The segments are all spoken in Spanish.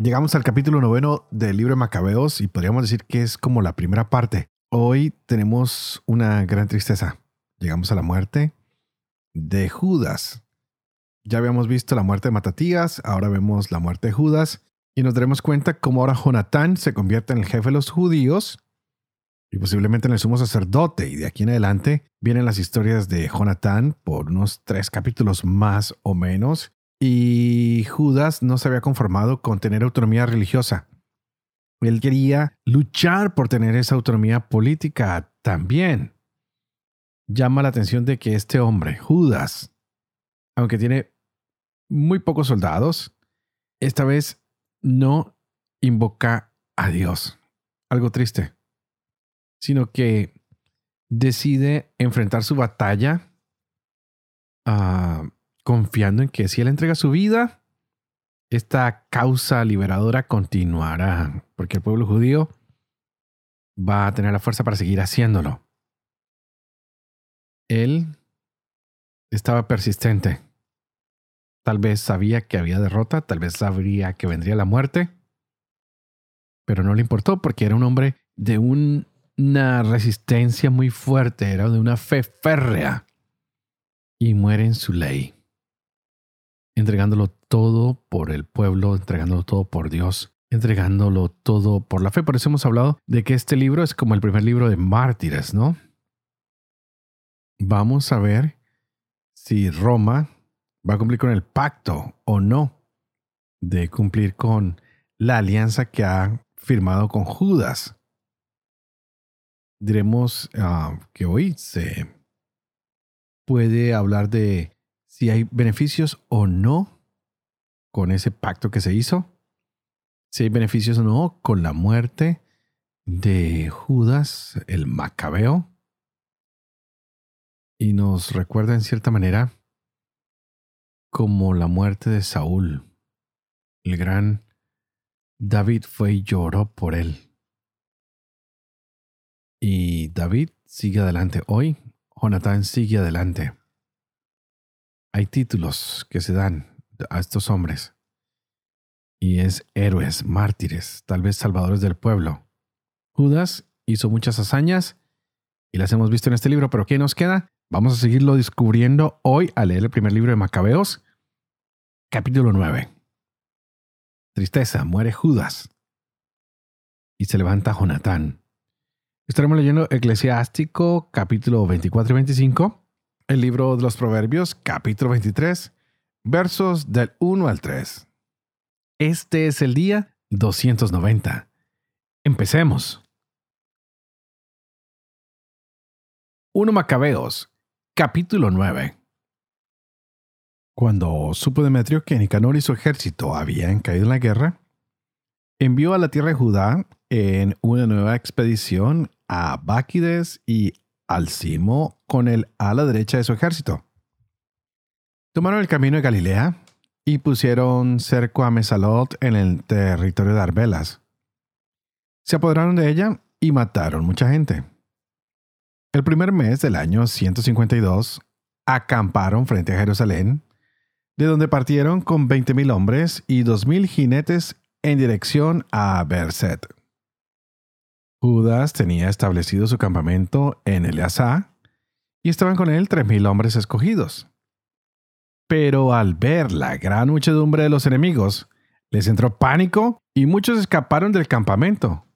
Llegamos al capítulo noveno del libro de Macabeos y podríamos decir que es como la primera parte. Hoy tenemos una gran tristeza. Llegamos a la muerte de Judas. Ya habíamos visto la muerte de Matatías, ahora vemos la muerte de Judas y nos daremos cuenta cómo ahora Jonatán se convierte en el jefe de los judíos y posiblemente en el sumo sacerdote. Y de aquí en adelante vienen las historias de Jonatán por unos tres capítulos más o menos y Judas no se había conformado con tener autonomía religiosa. Él quería luchar por tener esa autonomía política también. Llama la atención de que este hombre, Judas, aunque tiene muy pocos soldados, esta vez no invoca a Dios. Algo triste. Sino que decide enfrentar su batalla a confiando en que si él entrega su vida, esta causa liberadora continuará, porque el pueblo judío va a tener la fuerza para seguir haciéndolo. Él estaba persistente. Tal vez sabía que había derrota, tal vez sabría que vendría la muerte, pero no le importó porque era un hombre de una resistencia muy fuerte, era de una fe férrea y muere en su ley entregándolo todo por el pueblo, entregándolo todo por Dios, entregándolo todo por la fe. Por eso hemos hablado de que este libro es como el primer libro de mártires, ¿no? Vamos a ver si Roma va a cumplir con el pacto o no de cumplir con la alianza que ha firmado con Judas. Diremos ah, que hoy se puede hablar de si hay beneficios o no con ese pacto que se hizo, si hay beneficios o no con la muerte de Judas el Macabeo. Y nos recuerda en cierta manera como la muerte de Saúl. El gran David fue y lloró por él. Y David sigue adelante. Hoy, Jonathan sigue adelante hay títulos que se dan a estos hombres. Y es héroes, mártires, tal vez salvadores del pueblo. Judas hizo muchas hazañas y las hemos visto en este libro, pero ¿qué nos queda? Vamos a seguirlo descubriendo hoy al leer el primer libro de Macabeos, capítulo 9. Tristeza, muere Judas y se levanta Jonatán. Estaremos leyendo Eclesiástico capítulo 24 y 25 el libro de los Proverbios, capítulo 23, versos del 1 al 3. Este es el día 290. Empecemos. 1 Macabeos, capítulo 9. Cuando supo Demetrio que Nicanor y su ejército habían caído en la guerra, envió a la tierra de Judá en una nueva expedición a Báquides y Alcimo con él a la derecha de su ejército. Tomaron el camino de Galilea y pusieron cerco a Mesalot en el territorio de Arbelas. Se apoderaron de ella y mataron mucha gente. El primer mes del año 152 acamparon frente a Jerusalén, de donde partieron con 20.000 hombres y 2.000 jinetes en dirección a Berset. Judas tenía establecido su campamento en Eleazá y estaban con él tres mil hombres escogidos. Pero al ver la gran muchedumbre de los enemigos, les entró pánico y muchos escaparon del campamento.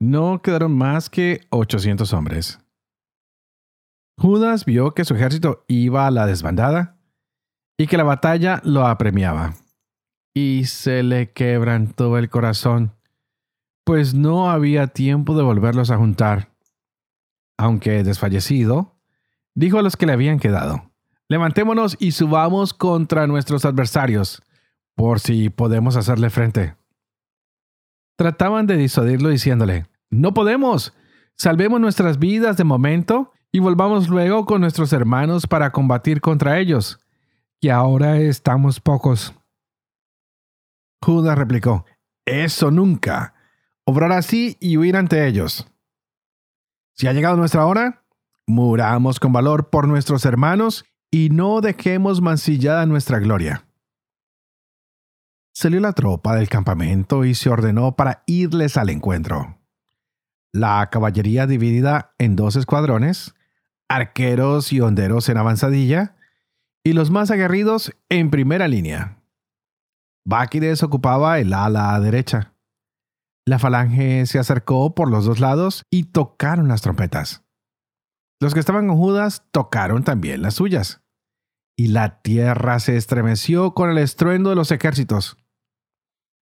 No quedaron más que 800 hombres. Judas vio que su ejército iba a la desbandada y que la batalla lo apremiaba. Y se le quebrantó el corazón pues no había tiempo de volverlos a juntar. Aunque desfallecido, dijo a los que le habían quedado, levantémonos y subamos contra nuestros adversarios, por si podemos hacerle frente. Trataban de disuadirlo diciéndole, no podemos, salvemos nuestras vidas de momento y volvamos luego con nuestros hermanos para combatir contra ellos, y ahora estamos pocos. Judas replicó, Eso nunca. Obrar así y huir ante ellos. Si ha llegado nuestra hora, muramos con valor por nuestros hermanos y no dejemos mancillada nuestra gloria. Salió la tropa del campamento y se ordenó para irles al encuentro. La caballería dividida en dos escuadrones, arqueros y honderos en avanzadilla, y los más aguerridos en primera línea. Báquides ocupaba el ala derecha. La falange se acercó por los dos lados y tocaron las trompetas. Los que estaban con Judas tocaron también las suyas. Y la tierra se estremeció con el estruendo de los ejércitos.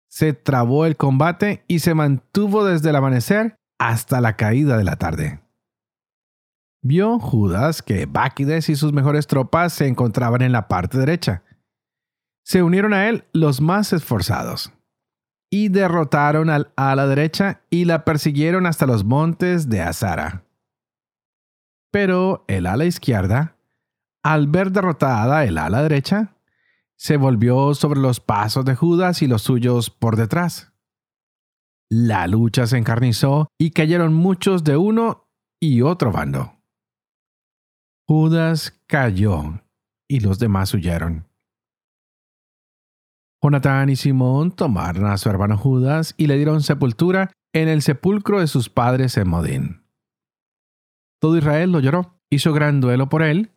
Se trabó el combate y se mantuvo desde el amanecer hasta la caída de la tarde. Vio Judas que Báquides y sus mejores tropas se encontraban en la parte derecha. Se unieron a él los más esforzados y derrotaron al ala derecha y la persiguieron hasta los montes de Azara. Pero el ala izquierda, al ver derrotada el ala derecha, se volvió sobre los pasos de Judas y los suyos por detrás. La lucha se encarnizó y cayeron muchos de uno y otro bando. Judas cayó y los demás huyeron. Jonatán y Simón tomaron a su hermano Judas y le dieron sepultura en el sepulcro de sus padres en Modín. Todo Israel lo lloró, hizo gran duelo por él,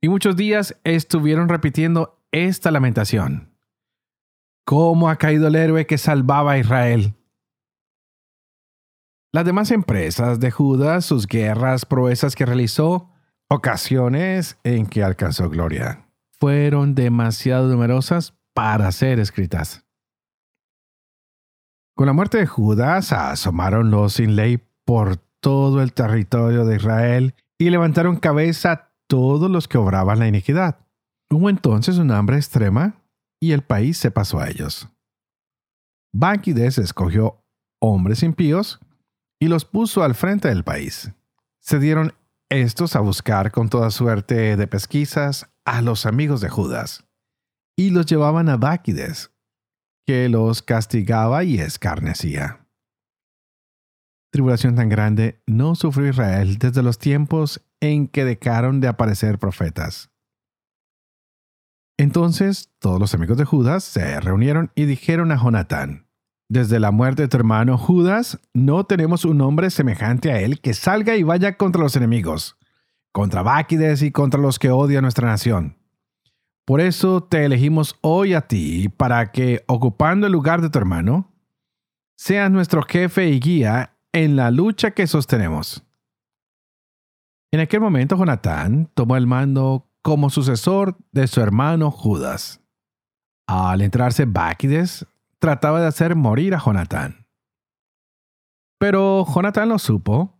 y muchos días estuvieron repitiendo esta lamentación. ¿Cómo ha caído el héroe que salvaba a Israel? Las demás empresas de Judas, sus guerras, proezas que realizó, ocasiones en que alcanzó gloria fueron demasiado numerosas para ser escritas. Con la muerte de Judas asomaron los sin ley por todo el territorio de Israel y levantaron cabeza todos los que obraban la iniquidad. Hubo entonces una hambre extrema y el país se pasó a ellos. Báquides escogió hombres impíos y los puso al frente del país. Se dieron estos a buscar con toda suerte de pesquisas a los amigos de Judas, y los llevaban a Báquides, que los castigaba y escarnecía. Tribulación tan grande no sufrió Israel desde los tiempos en que dejaron de aparecer profetas. Entonces todos los amigos de Judas se reunieron y dijeron a Jonatán, desde la muerte de tu hermano Judas, no tenemos un hombre semejante a él que salga y vaya contra los enemigos, contra Báquides y contra los que odian nuestra nación. Por eso te elegimos hoy a ti para que, ocupando el lugar de tu hermano, seas nuestro jefe y guía en la lucha que sostenemos. En aquel momento Jonatán tomó el mando como sucesor de su hermano Judas. Al entrarse Báquides, trataba de hacer morir a Jonatán. Pero Jonatán lo supo,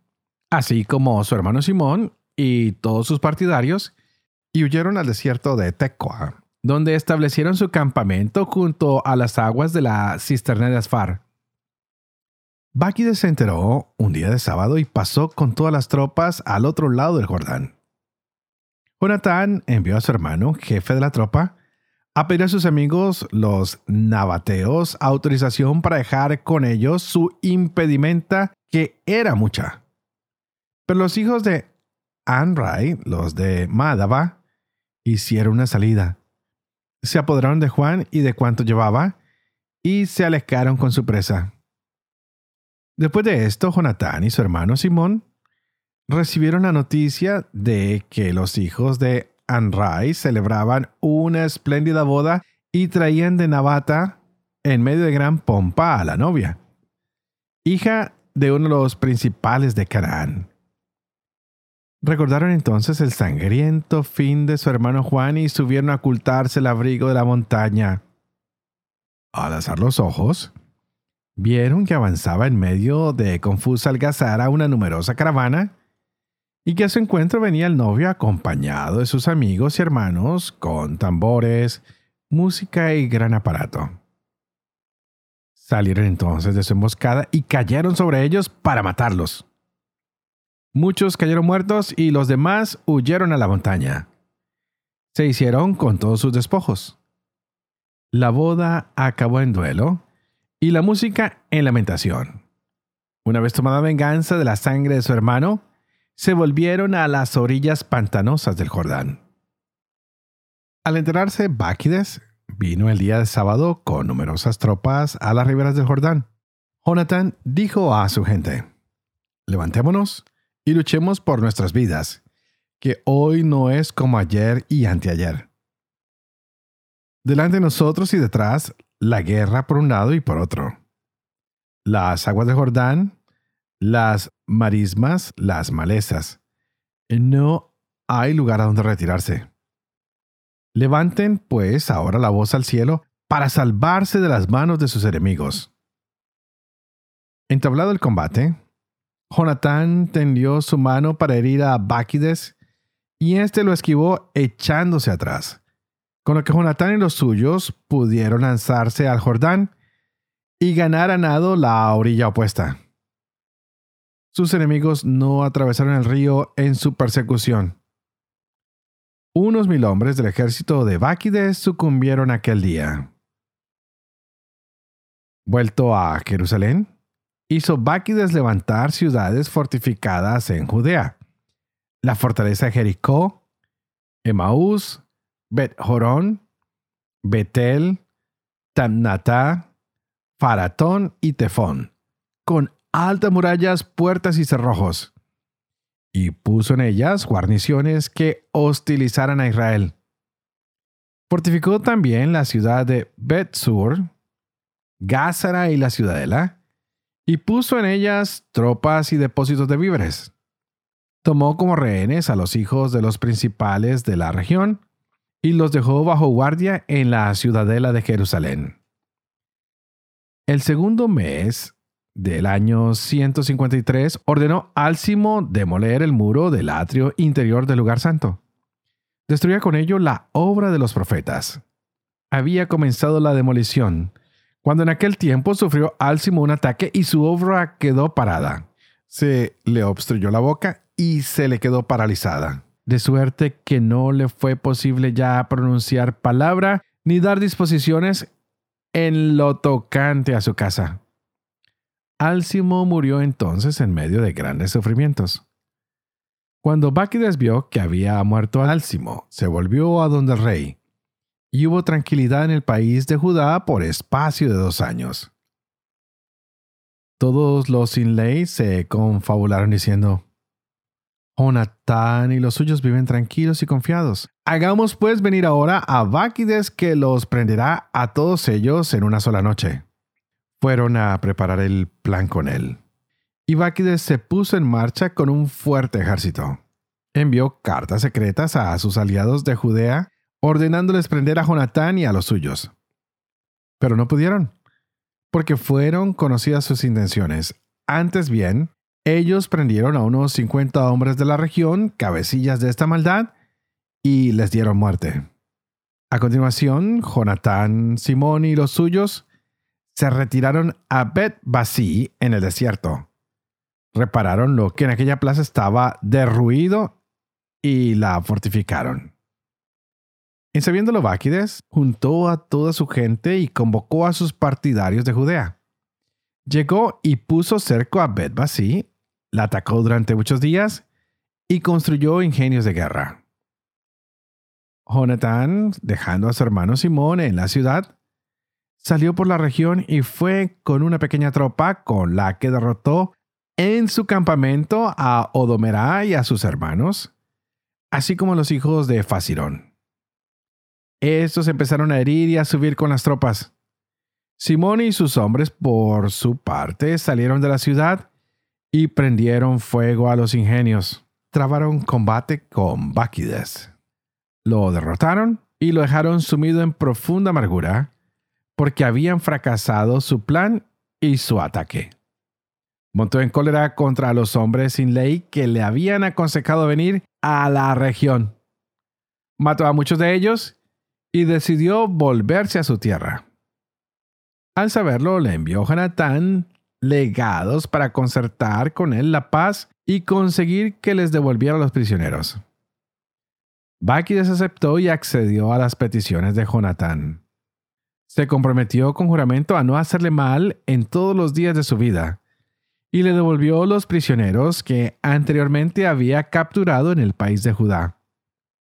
así como su hermano Simón y todos sus partidarios, y huyeron al desierto de Tecoa, donde establecieron su campamento junto a las aguas de la cisterna de Asfar. Báquides se enteró un día de sábado y pasó con todas las tropas al otro lado del Jordán. Jonatán envió a su hermano, jefe de la tropa, a pedir a sus amigos, los nabateos, autorización para dejar con ellos su impedimenta, que era mucha. Pero los hijos de Anrai, los de Madaba, hicieron una salida. Se apoderaron de Juan y de cuanto llevaba, y se alejaron con su presa. Después de esto, Jonatán y su hermano Simón recibieron la noticia de que los hijos de Anrai celebraban una espléndida boda y traían de Navata en medio de gran pompa a la novia, hija de uno de los principales de Canaán. Recordaron entonces el sangriento fin de su hermano Juan y subieron a ocultarse el abrigo de la montaña. Al alzar los ojos, vieron que avanzaba en medio de confusa algazara una numerosa caravana y que a su encuentro venía el novio acompañado de sus amigos y hermanos con tambores, música y gran aparato. Salieron entonces de su emboscada y cayeron sobre ellos para matarlos. Muchos cayeron muertos y los demás huyeron a la montaña. Se hicieron con todos sus despojos. La boda acabó en duelo y la música en lamentación. Una vez tomada venganza de la sangre de su hermano, se volvieron a las orillas pantanosas del Jordán. Al enterarse Báquides, vino el día de sábado con numerosas tropas a las riberas del Jordán. Jonathan dijo a su gente, levantémonos y luchemos por nuestras vidas, que hoy no es como ayer y anteayer. Delante de nosotros y detrás, la guerra por un lado y por otro. Las aguas del Jordán, las marismas, las malezas. No hay lugar a donde retirarse. Levanten, pues, ahora la voz al cielo para salvarse de las manos de sus enemigos. Entablado el combate, Jonatán tendió su mano para herir a Báquides y éste lo esquivó echándose atrás, con lo que Jonatán y los suyos pudieron lanzarse al Jordán y ganar a nado la orilla opuesta. Sus enemigos no atravesaron el río en su persecución unos mil hombres del ejército de Báquides sucumbieron aquel día. Vuelto a Jerusalén, hizo Báquides levantar ciudades fortificadas en Judea, la fortaleza de Jericó, Emaús, Bet-Jorón, Betel, Tamnatá, Faratón y Tefón, con altas murallas, puertas y cerrojos y puso en ellas guarniciones que hostilizaran a Israel. Fortificó también la ciudad de Bet-Sur, Gázara y la ciudadela, y puso en ellas tropas y depósitos de víveres. Tomó como rehenes a los hijos de los principales de la región y los dejó bajo guardia en la ciudadela de Jerusalén. El segundo mes del año 153 ordenó Álcimo demoler el muro del atrio interior del lugar santo. Destruía con ello la obra de los profetas. Había comenzado la demolición, cuando en aquel tiempo sufrió Álcimo un ataque y su obra quedó parada. Se le obstruyó la boca y se le quedó paralizada, de suerte que no le fue posible ya pronunciar palabra ni dar disposiciones en lo tocante a su casa. Álcimo murió entonces en medio de grandes sufrimientos. Cuando Báquides vio que había muerto Álcimo, se volvió a donde el rey, y hubo tranquilidad en el país de Judá por espacio de dos años. Todos los sin ley se confabularon diciendo, Jonatán y los suyos viven tranquilos y confiados. Hagamos pues venir ahora a Báquides que los prenderá a todos ellos en una sola noche fueron a preparar el plan con él. Y Báquides se puso en marcha con un fuerte ejército. Envió cartas secretas a sus aliados de Judea, ordenándoles prender a Jonatán y a los suyos. Pero no pudieron, porque fueron conocidas sus intenciones. Antes bien, ellos prendieron a unos 50 hombres de la región, cabecillas de esta maldad, y les dieron muerte. A continuación, Jonatán, Simón y los suyos se retiraron a Bet Basí en el desierto. Repararon lo que en aquella plaza estaba derruido y la fortificaron. En sabiéndolo Báquides, juntó a toda su gente y convocó a sus partidarios de Judea. Llegó y puso cerco a Bet Basí, la atacó durante muchos días y construyó ingenios de guerra. Jonathan, dejando a su hermano Simón en la ciudad, salió por la región y fue con una pequeña tropa con la que derrotó en su campamento a Odomerá y a sus hermanos, así como los hijos de Fasirón. Estos empezaron a herir y a subir con las tropas. Simón y sus hombres, por su parte, salieron de la ciudad y prendieron fuego a los ingenios. Trabaron combate con Báquides. Lo derrotaron y lo dejaron sumido en profunda amargura porque habían fracasado su plan y su ataque. Montó en cólera contra los hombres sin ley que le habían aconsejado venir a la región. Mató a muchos de ellos y decidió volverse a su tierra. Al saberlo, le envió Jonatán legados para concertar con él la paz y conseguir que les devolviera los prisioneros. Báquides aceptó y accedió a las peticiones de Jonatán. Se comprometió con juramento a no hacerle mal en todos los días de su vida, y le devolvió los prisioneros que anteriormente había capturado en el país de Judá.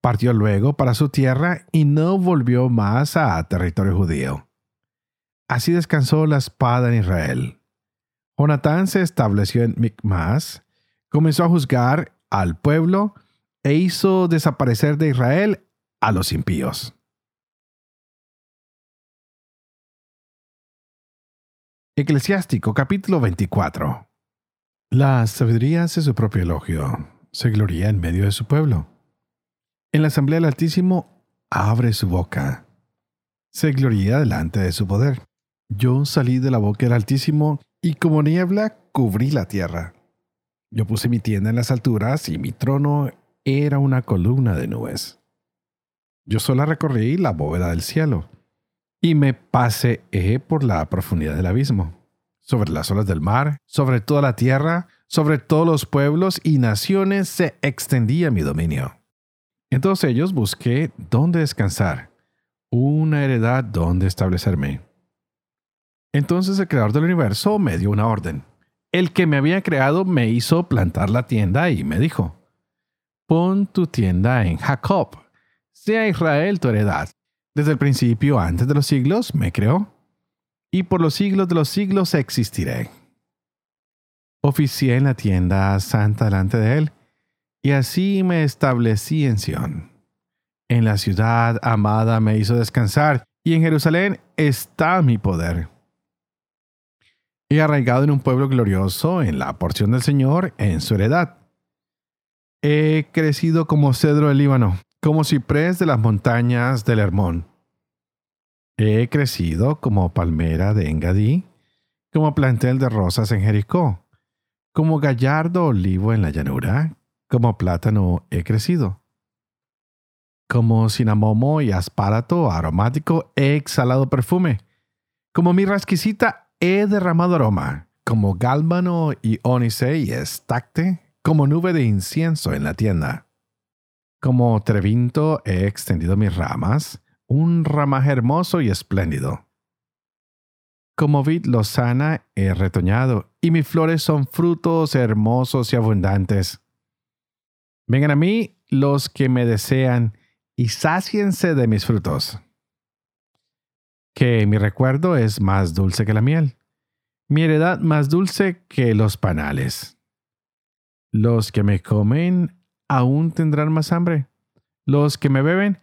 Partió luego para su tierra y no volvió más a territorio judío. Así descansó la espada en Israel. Jonatán se estableció en Micmas, comenzó a juzgar al pueblo e hizo desaparecer de Israel a los impíos. Eclesiástico capítulo 24 La sabiduría hace su propio elogio, se gloria en medio de su pueblo. En la asamblea del Altísimo abre su boca, se gloria delante de su poder. Yo salí de la boca del Altísimo y como niebla cubrí la tierra. Yo puse mi tienda en las alturas y mi trono era una columna de nubes. Yo sola recorrí la bóveda del cielo y me paseé por la profundidad del abismo, sobre las olas del mar, sobre toda la tierra, sobre todos los pueblos y naciones se extendía mi dominio. En todos ellos busqué dónde descansar, una heredad donde establecerme. Entonces el creador del universo me dio una orden. El que me había creado me hizo plantar la tienda y me dijo, pon tu tienda en Jacob, sea Israel tu heredad. Desde el principio, antes de los siglos, me creó, y por los siglos de los siglos existiré. Oficié en la tienda santa delante de él, y así me establecí en Sión. En la ciudad amada me hizo descansar, y en Jerusalén está mi poder. He arraigado en un pueblo glorioso, en la porción del Señor, en su heredad. He crecido como cedro del Líbano, como ciprés de las montañas del Hermón. He crecido como palmera de Engadí, como plantel de rosas en Jericó, como gallardo olivo en la llanura, como plátano he crecido. Como cinamomo y asparato aromático he exhalado perfume. Como mirra exquisita he derramado aroma. Como gálbano y ónice y estacte como nube de incienso en la tienda. Como trevinto he extendido mis ramas, un ramaje hermoso y espléndido. Como vid lozana he retoñado, y mis flores son frutos hermosos y abundantes. Vengan a mí los que me desean, y sáciense de mis frutos. Que mi recuerdo es más dulce que la miel, mi heredad más dulce que los panales. Los que me comen aún tendrán más hambre. Los que me beben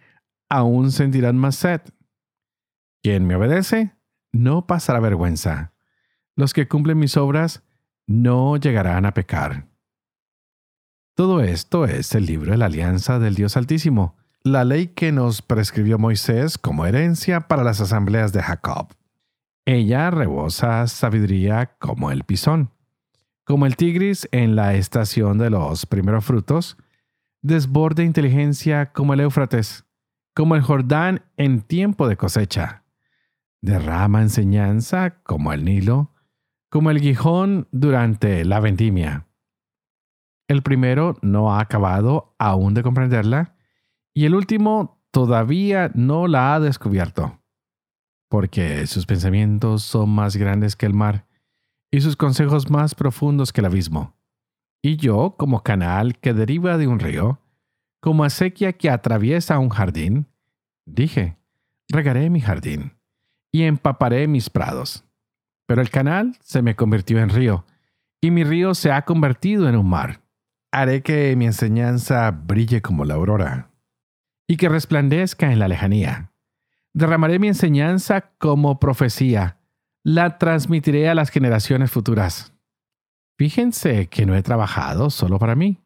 aún sentirán más sed. Quien me obedece no pasará vergüenza. Los que cumplen mis obras no llegarán a pecar. Todo esto es el libro de la alianza del Dios Altísimo, la ley que nos prescribió Moisés como herencia para las asambleas de Jacob. Ella rebosa sabiduría como el pisón como el tigris en la estación de los primeros frutos, desborde inteligencia como el Éufrates, como el Jordán en tiempo de cosecha. Derrama enseñanza como el Nilo, como el Gijón durante la vendimia. El primero no ha acabado aún de comprenderla y el último todavía no la ha descubierto, porque sus pensamientos son más grandes que el mar y sus consejos más profundos que el abismo. Y yo, como canal que deriva de un río, como acequia que atraviesa un jardín, dije, regaré mi jardín y empaparé mis prados. Pero el canal se me convirtió en río, y mi río se ha convertido en un mar. Haré que mi enseñanza brille como la aurora, y que resplandezca en la lejanía. Derramaré mi enseñanza como profecía, la transmitiré a las generaciones futuras. Fíjense que no he trabajado solo para mí,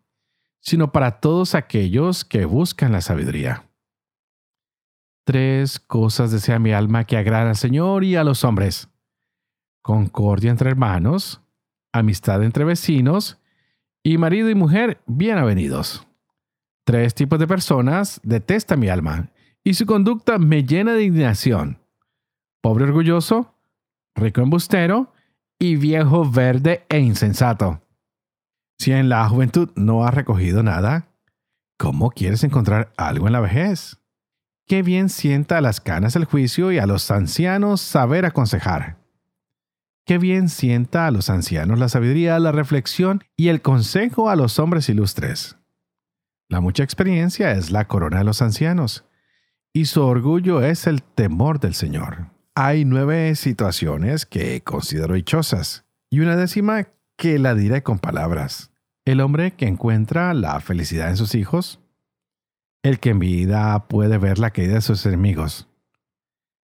sino para todos aquellos que buscan la sabiduría. Tres cosas desea mi alma que agradan al Señor y a los hombres. Concordia entre hermanos, amistad entre vecinos, y marido y mujer bien avenidos. Tres tipos de personas detesta mi alma, y su conducta me llena de indignación. Pobre orgulloso, rico embustero y viejo verde e insensato. Si en la juventud no has recogido nada, ¿cómo quieres encontrar algo en la vejez? Qué bien sienta a las canas el juicio y a los ancianos saber aconsejar. Qué bien sienta a los ancianos la sabiduría, la reflexión y el consejo a los hombres ilustres. La mucha experiencia es la corona de los ancianos, y su orgullo es el temor del Señor. Hay nueve situaciones que considero dichosas, y una décima que la diré con palabras. El hombre que encuentra la felicidad en sus hijos, el que en vida puede ver la caída de sus enemigos.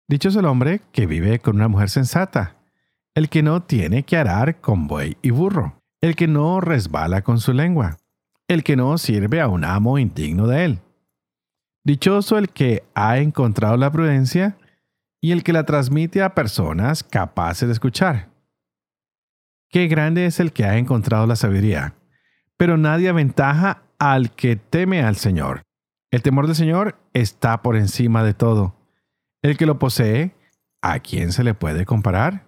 Dicho es el hombre que vive con una mujer sensata, el que no tiene que arar con buey y burro, el que no resbala con su lengua, el que no sirve a un amo indigno de él. Dichoso el que ha encontrado la prudencia y el que la transmite a personas capaces de escuchar. Qué grande es el que ha encontrado la sabiduría, pero nadie aventaja al que teme al Señor. El temor del Señor está por encima de todo. El que lo posee, ¿a quién se le puede comparar?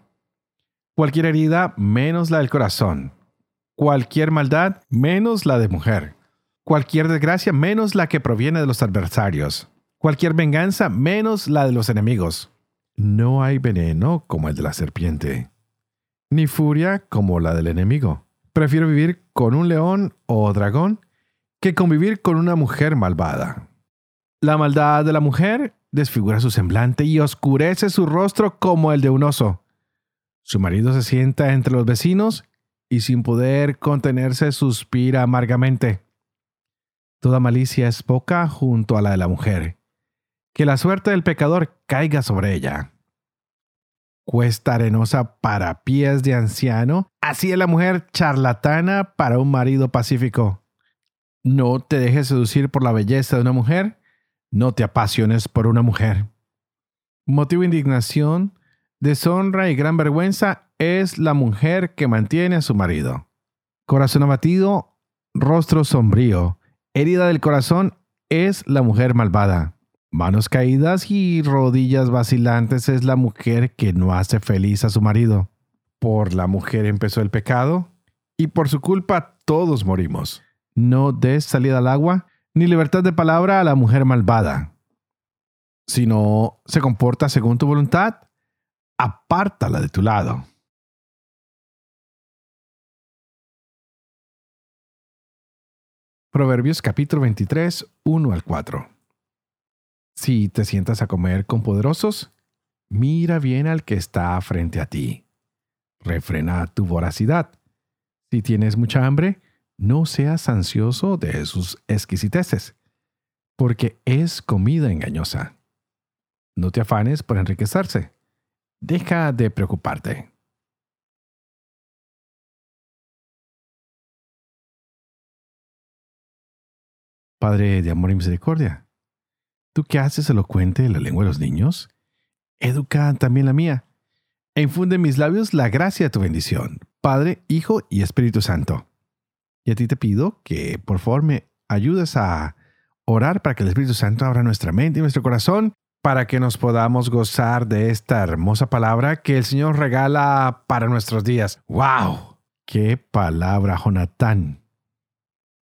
Cualquier herida menos la del corazón cualquier maldad menos la de mujer, cualquier desgracia menos la que proviene de los adversarios, cualquier venganza menos la de los enemigos. No hay veneno como el de la serpiente, ni furia como la del enemigo. Prefiero vivir con un león o dragón que convivir con una mujer malvada. La maldad de la mujer desfigura su semblante y oscurece su rostro como el de un oso. Su marido se sienta entre los vecinos y sin poder contenerse suspira amargamente. Toda malicia es poca junto a la de la mujer. Que la suerte del pecador caiga sobre ella. Cuesta arenosa para pies de anciano, así es la mujer charlatana para un marido pacífico. No te dejes seducir por la belleza de una mujer, no te apasiones por una mujer. Motivo indignación, deshonra y gran vergüenza es la mujer que mantiene a su marido. Corazón abatido, rostro sombrío, herida del corazón es la mujer malvada. Manos caídas y rodillas vacilantes es la mujer que no hace feliz a su marido. Por la mujer empezó el pecado y por su culpa todos morimos. No des salida al agua ni libertad de palabra a la mujer malvada. Si no se comporta según tu voluntad, apártala de tu lado. Proverbios capítulo 23, 1 al 4. Si te sientas a comer con poderosos, mira bien al que está frente a ti. Refrena tu voracidad. Si tienes mucha hambre, no seas ansioso de sus exquisiteces, porque es comida engañosa. No te afanes por enriquecerse. Deja de preocuparte. Padre de amor y misericordia, tú que haces elocuente la lengua de los niños, educa también la mía, e infunde en mis labios la gracia de tu bendición, Padre, Hijo y Espíritu Santo. Y a ti te pido que por favor me ayudes a orar para que el Espíritu Santo abra nuestra mente y nuestro corazón para que nos podamos gozar de esta hermosa palabra que el Señor regala para nuestros días. ¡Wow! ¡Qué palabra, Jonatán!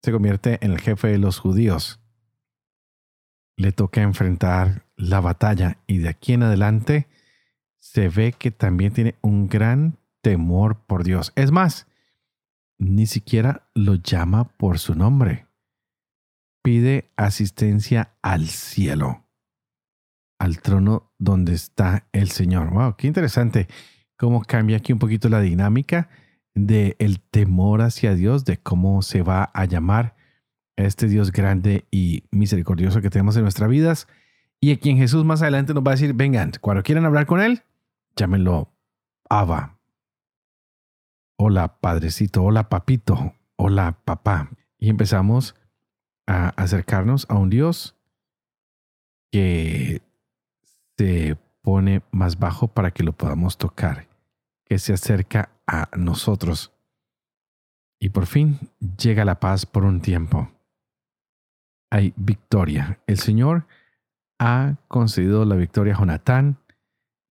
se convierte en el jefe de los judíos. Le toca enfrentar la batalla y de aquí en adelante se ve que también tiene un gran temor por Dios. Es más, ni siquiera lo llama por su nombre. Pide asistencia al cielo, al trono donde está el Señor. Wow, qué interesante cómo cambia aquí un poquito la dinámica de el temor hacia Dios, de cómo se va a llamar este Dios grande y misericordioso que tenemos en nuestras vidas y a quien Jesús más adelante nos va a decir, vengan, cuando quieran hablar con Él, llámenlo Abba. Hola, padrecito, hola, papito, hola, papá. Y empezamos a acercarnos a un Dios que se pone más bajo para que lo podamos tocar, que se acerca a nosotros. Y por fin llega la paz por un tiempo. Hay victoria. El Señor ha concedido la victoria a Jonatán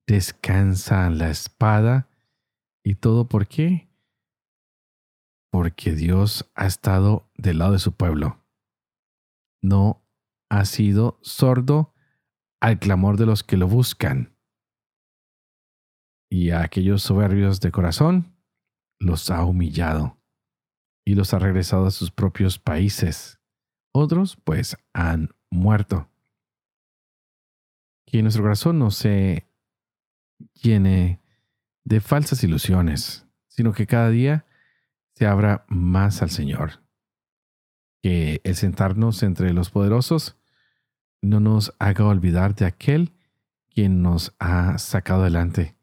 descansa la espada. ¿Y todo por qué? Porque Dios ha estado del lado de su pueblo. No ha sido sordo al clamor de los que lo buscan. Y a aquellos soberbios de corazón los ha humillado y los ha regresado a sus propios países. Otros, pues, han muerto. Que nuestro corazón no se llene de falsas ilusiones, sino que cada día se abra más al Señor. Que el sentarnos entre los poderosos no nos haga olvidar de aquel quien nos ha sacado adelante,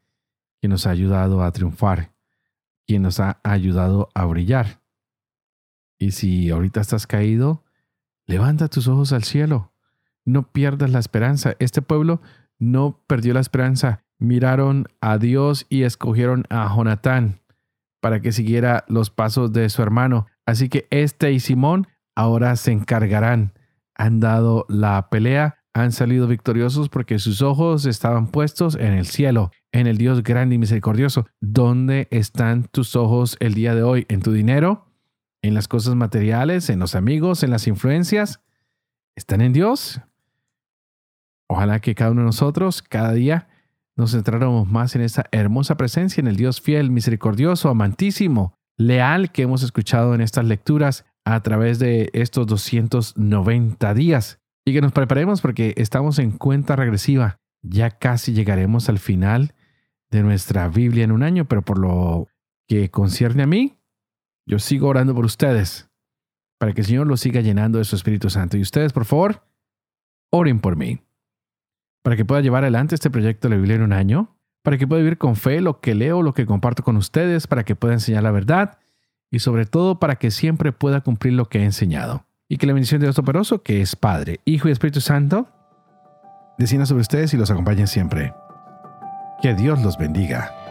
quien nos ha ayudado a triunfar, quien nos ha ayudado a brillar. Y si ahorita estás caído, levanta tus ojos al cielo. No pierdas la esperanza. Este pueblo no perdió la esperanza. Miraron a Dios y escogieron a Jonatán para que siguiera los pasos de su hermano. Así que este y Simón ahora se encargarán. Han dado la pelea, han salido victoriosos porque sus ojos estaban puestos en el cielo, en el Dios grande y misericordioso. ¿Dónde están tus ojos el día de hoy? ¿En tu dinero? en las cosas materiales, en los amigos, en las influencias, están en Dios. Ojalá que cada uno de nosotros, cada día, nos centráramos más en esa hermosa presencia, en el Dios fiel, misericordioso, amantísimo, leal que hemos escuchado en estas lecturas a través de estos 290 días. Y que nos preparemos porque estamos en cuenta regresiva. Ya casi llegaremos al final de nuestra Biblia en un año, pero por lo que concierne a mí, yo sigo orando por ustedes para que el Señor los siga llenando de su Espíritu Santo. Y ustedes, por favor, oren por mí, para que pueda llevar adelante este proyecto de la Biblia en un año, para que pueda vivir con fe lo que leo, lo que comparto con ustedes, para que pueda enseñar la verdad y sobre todo para que siempre pueda cumplir lo que he enseñado. Y que la bendición de Dios Todopoderoso, que es Padre, Hijo y Espíritu Santo, descienda sobre ustedes y los acompañe siempre. Que Dios los bendiga.